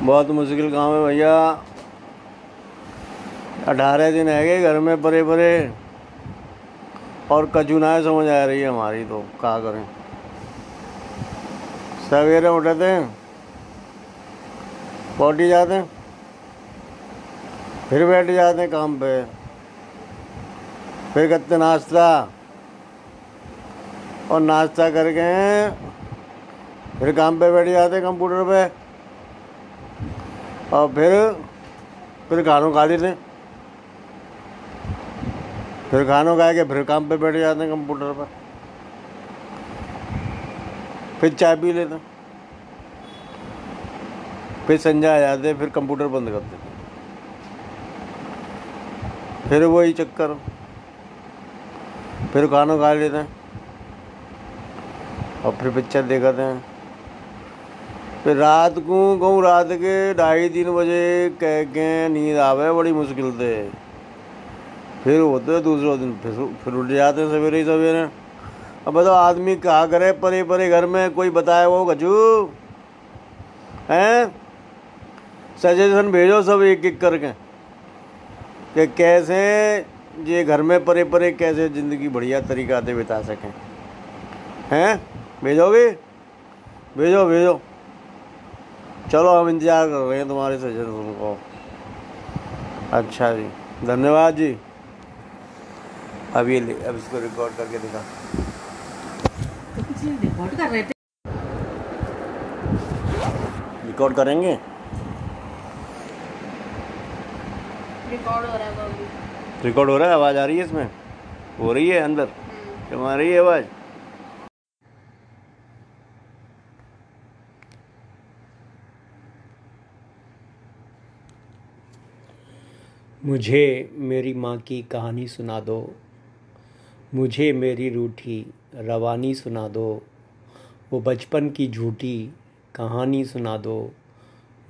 बहुत मुश्किल काम है भैया। अठारह दिन है गए घर में परे परे। और कचुनाएँ समझ आ रही है हमारी तो क्या करें। सवेरे उठते हैं पौटी जाते हैं, फिर बैठ जाते हैं काम पे। फिर करते नाश्ता। और नाश्ता करके फिर काम पे बैठ जाते कंप्यूटर पे। और फिर फिर खानों खा लेते फिर खानों खा के फिर काम पे बैठ जाते हैं कंप्यूटर पर। फिर चाय पी लेते फिर संजय आ जाते फिर कंप्यूटर बंद कर देते फिर वही चक्कर। फिर खाना खा लेते हैं। और फिर पिक्चर देखते हैं। फिर रात को कहूँ, रात के ढाई तीन बजे कह के नींद आवे बड़ी मुश्किल से फिर होते दूसरे दिन, फिर फिर उठ जाते हैं सवेरे ही सवेरे। अब बताओ, आदमी कहा करे? परे परे घर में कोई बताए वो गजू हैं? सजेशन भेजो सब एक एक करके कि कैसे ये घर में परे परे कैसे ज़िंदगी बढ़िया तरीका से बिता सकें। हैं? भेजोगे? भेजो भेजो। चलो हम इंतज़ार कर रहे हैं तुम्हारे सजेशन को। अच्छा जी धन्यवाद जी। अब ये अब इसको रिकॉर्ड करके दिखा। तो रिकॉर्ड कर रहे थे। रिकॉर्ड करेंगे? रिकॉर्ड हो रहा है रिकॉर्ड हो रहा है आवाज़ आ रही है इसमें? हो रही है अंदर? क्यों आ रही है आवाज़? मुझे मेरी माँ की कहानी सुना दो। मुझे मेरी रूठी रवानी सुना दो। वो बचपन की झूठी कहानी सुना दो।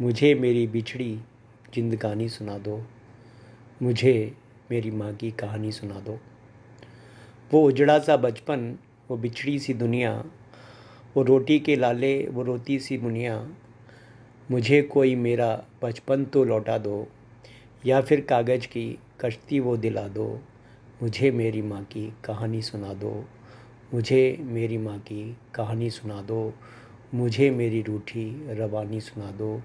मुझे मेरी बिछड़ी जिंदगानी सुना दो। मुझे मेरी माँ की कहानी सुना दो। वो उजड़ा सा बचपन, वो बिछड़ी सी दुनिया, वो रोटी के लाले, वो रोती सी मुनिया। मुझे कोई मेरा बचपन तो लौटा दो। या फिर कागज़ की कश्ती वो दिला दो। मुझे मेरी माँ की कहानी सुना दो। मुझे मेरी माँ की कहानी सुना दो। मुझे मेरी रूठी रवानी सुना दो।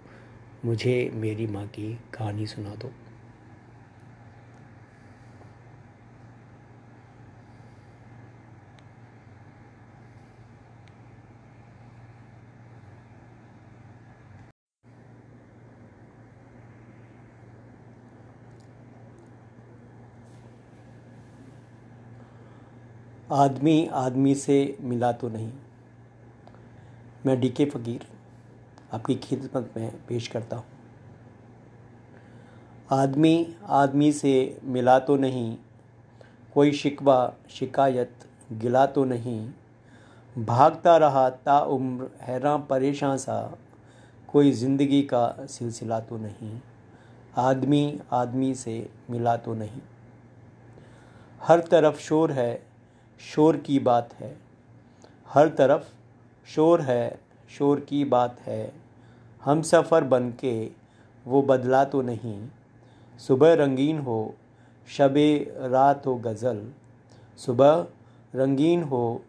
मुझे मेरी माँ की कहानी सुना दो। आदमी आदमी से मिला तो नहीं। मैं डी के फ़कीर आपकी खिदमत में पेश करता हूँ। आदमी आदमी से मिला तो नहीं, कोई शिकवा शिकायत गिला तो नहीं। भागता रहा ताउम्र हैरान परेशान सा, कोई ज़िंदगी का सिलसिला तो नहीं। आदमी आदमी से मिला तो नहीं। हर तरफ़ शोर है शोर की बात है। हर तरफ़ शोर है, शोर की बात है। हम सफ़र बन के वो बदला तो नहीं। सुबह रंगीन हो, शब रात हो गज़ल। सुबह रंगीन हो,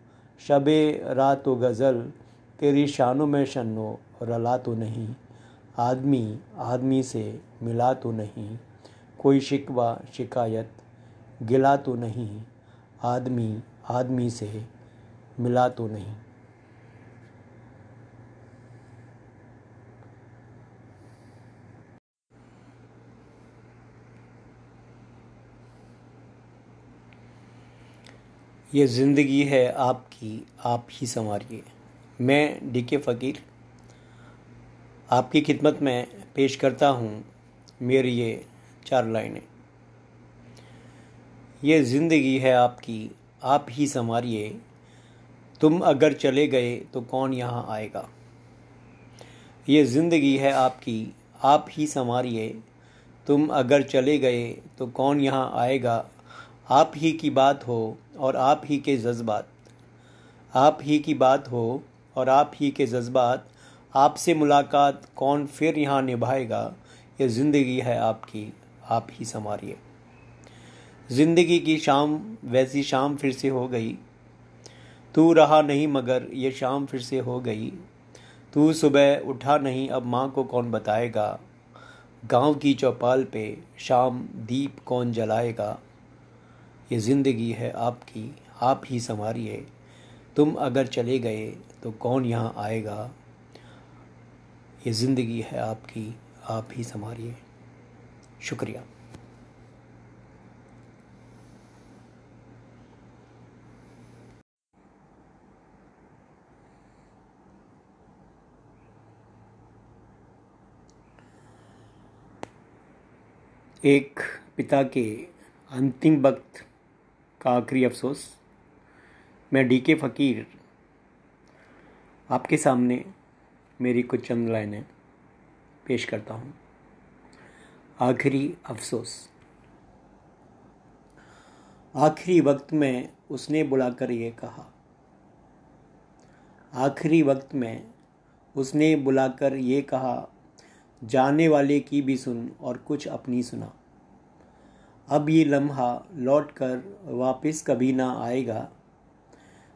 शब रात हो गज़ल। तेरी शानों में शनो रला तो नहीं। आदमी आदमी से मिला तो नहीं। कोई शिकवा, शिकायत, गिला तो नहीं। आदमी आदमी से मिला तो नहीं। ये ज़िंदगी है आपकी, आप ही संवारिए। मैं डी के फ़कीर। आपकी खिदमत में पेश करता हूँ मेरी ये चार लाइनें। ये ज़िंदगी है आपकी आप ही संवारिए। तुम अगर चले गए तो कौन यहाँ आएगा? ये ज़िंदगी है आपकी, आप ही संवारिए। तुम अगर चले गए तो कौन यहाँ आएगा? आप ही की बात हो और आप ही के जज्बात। आप ही की बात हो और आप ही के जज्बात। आपसे मुलाकात कौन फिर यहाँ निभाएगा? ये ज़िंदगी है आपकी, आप ही संवारिए। ज़िंदगी की शाम वैसी शाम फिर से हो गई। तू रहा नहीं मगर ये शाम फिर से हो गई। तू सुबह उठा नहीं, अब माँ को कौन बताएगा? गाँव की चौपाल पे शाम दीप कौन जलाएगा? ये ज़िंदगी है आपकी, आप ही संवारिए। तुम अगर चले गए तो कौन यहाँ आएगा? ये ज़िंदगी है आपकी, आप ही संवारिए। शुक्रिया। एक पिता के अंतिम वक्त का आखिरी अफसोस। मैं डी के फ़कीर आपके सामने मेरी कुछ चंद लाइनें पेश करता हूँ। आखिरी अफसोस। आखिरी वक्त में उसने बुलाकर ये कहा। आखिरी वक्त में उसने बुलाकर ये कहा जाने वाले की भी सुन और कुछ अपनी सुना। अब ये लम्हा लौट कर वापस कभी ना आएगा,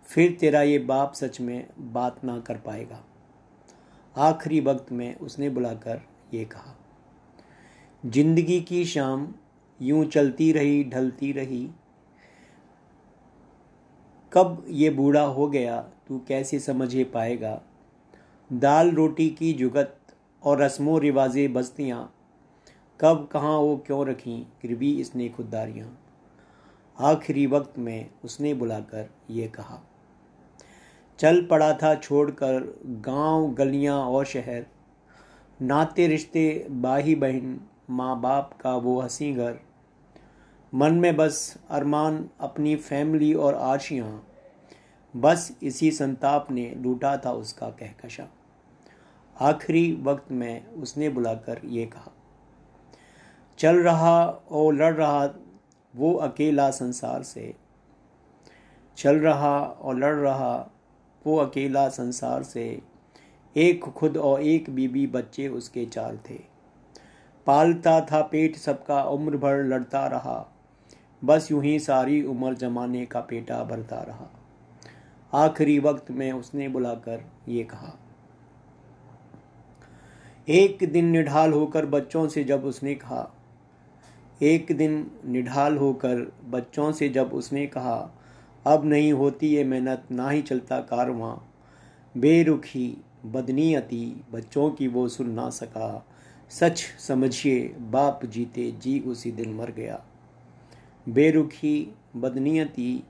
फिर तेरा ये बाप सच में बात ना कर पाएगा। आखिरी वक्त में उसने बुलाकर ये कहा, ज़िंदगी की शाम यूँ चलती रही, ढलती रही। कब ये बूढ़ा हो गया, तू कैसे समझे पाएगा? दाल रोटी की जुगत और रस्मों रिवाजे बस्तियाँ। कब, कहाँ, वो क्यों रखीं? भी इसने खुददारियाँ। आखिरी वक्त में उसने बुलाकर ये कहा, चल पड़ा था छोड़कर गाँव, गलियाँ और शहर। नाते रिश्ते, बाही बहन माँ बाप का वो हँसी घर। मन में बस अरमान, अपनी फैमिली और आशियाँ। बस इसी संताप ने लूटा था उसका कहकशा। आखिरी वक्त में उसने बुलाकर ये कहा, चल रहा और लड़ रहा वो अकेला संसार से। चल रहा और लड़ रहा वो अकेला संसार से। एक खुद और एक बीबी बच्चे उसके चार थे। पालता था पेट सबका, उम्र भर लड़ता रहा। बस यूँ ही सारी उम्र जमाने का पेटा भरता रहा। आखिरी वक्त में उसने बुलाकर ये कहा एक दिन निढाल होकर बच्चों से जब उसने कहा, एक दिन निढाल होकर बच्चों से जब उसने कहा, अब नहीं होती ये मेहनत, ना ही चलता कारवां बेरुखी, बदनीयती, बच्चों की वो सुन ना सका। सच समझिए, बाप जीते, जी उसी दिन मर गया। बेरुखी, बदनीयती,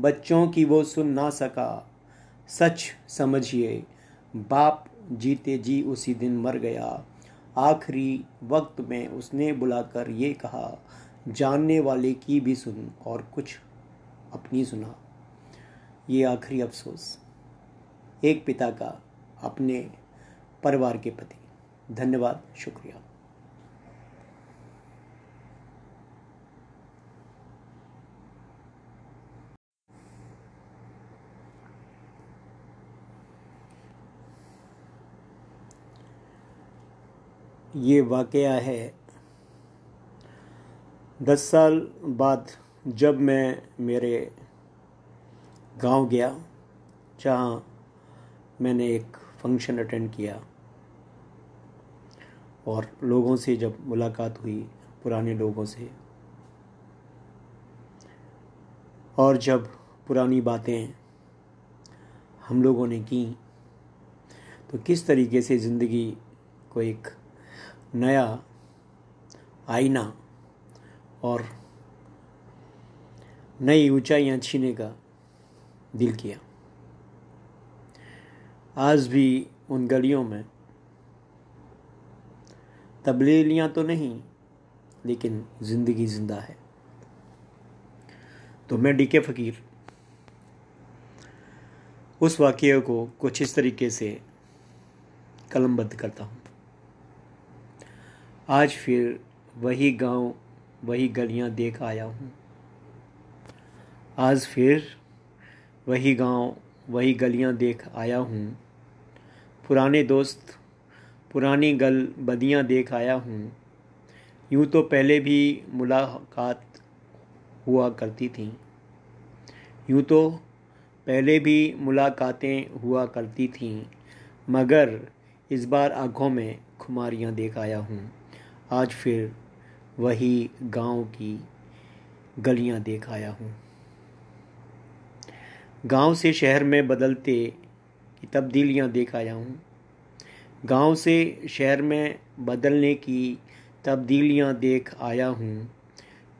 बच्चों की वो सुन ना सका। सच समझिए, बाप जीते जी उसी दिन मर गया। आखिरी वक्त में उसने बुलाकर ये कहा, जानने वाले की भी सुन और कुछ अपनी सुना। ये आखिरी अफसोस। एक पिता का अपने परिवार के प्रति धन्यवाद, शुक्रिया। ये वाक़ है। दस साल बाद जब मैं मेरे गाँव गया, जहाँ मैंने एक फ़ंक्शन अटेंड किया, और लोगों से जब मुलाकात हुई, पुराने लोगों से, और जब पुरानी बातें हम लोगों ने की तो किस तरीके से ज़िंदगी को एक नया, आईना और नई ऊंचाइयाँ छीने का दिल किया। आज भी उन गलियों में तब्दीलियाँ तो नहीं, लेकिन ज़िंदगी ज़िंदा है। तो मैं डी के फ़कीर, उस वाक्य को कुछ इस तरीके से कलमबद्ध करता हूँ। आज फिर वही गाँव, वही गलियाँ देख आया हूँ। आज फिर वही गाँव, वही गलियाँ देख आया हूँ। पुराने दोस्त, पुरानी गल बदियाँ देख आया हूँ। यूँ तो पहले भी मुलाकात हुआ करती थी। यूँ तो पहले भी मुलाकातें हुआ करती थीं। मगर इस बार आँखों में खुमारियाँ देख आया हूँ। आज फिर वही गाँव की गलियाँ देख आया हूँ। गाँव से शहर में बदलते की तब्दीलियाँ देख आया हूँ। गाँव से शहर में बदलने की तब्दीलियाँ देख आया हूँ।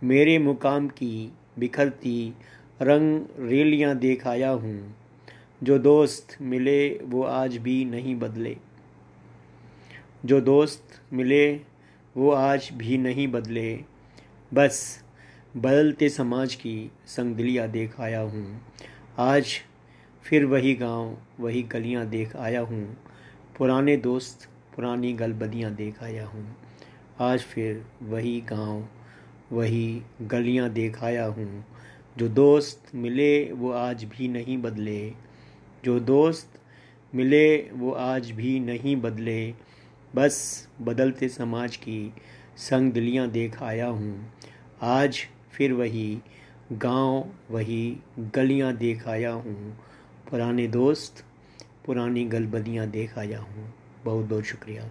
मेरे मुकाम की बिखरती रंग रेलियाँ देख आया हूँ। जो दोस्त मिले वो आज भी नहीं बदले। जो दोस्त मिले वो आज भी नहीं बदले। बस बदलते समाज की संगदिलियाँ देख आया हूँ। आज फिर वही गाँव, वही गलियाँ देख आया हूँ। पुराने दोस्त, पुरानी गलबदियाँ देख आया हूँ। आज फिर वही गाँव, वही गलियाँ देख आया हूँ। जो दोस्त मिले वो आज भी नहीं बदले। जो दोस्त मिले वो आज भी नहीं बदले। बस बदलते समाज की संग दिलियाँ देख आया हूँ। आज फिर वही गाँव, वही गलियाँ देख आया हूँ। पुराने दोस्त, पुरानी गलबदियाँ देख आया हूँ। बहुत बहुत शुक्रिया।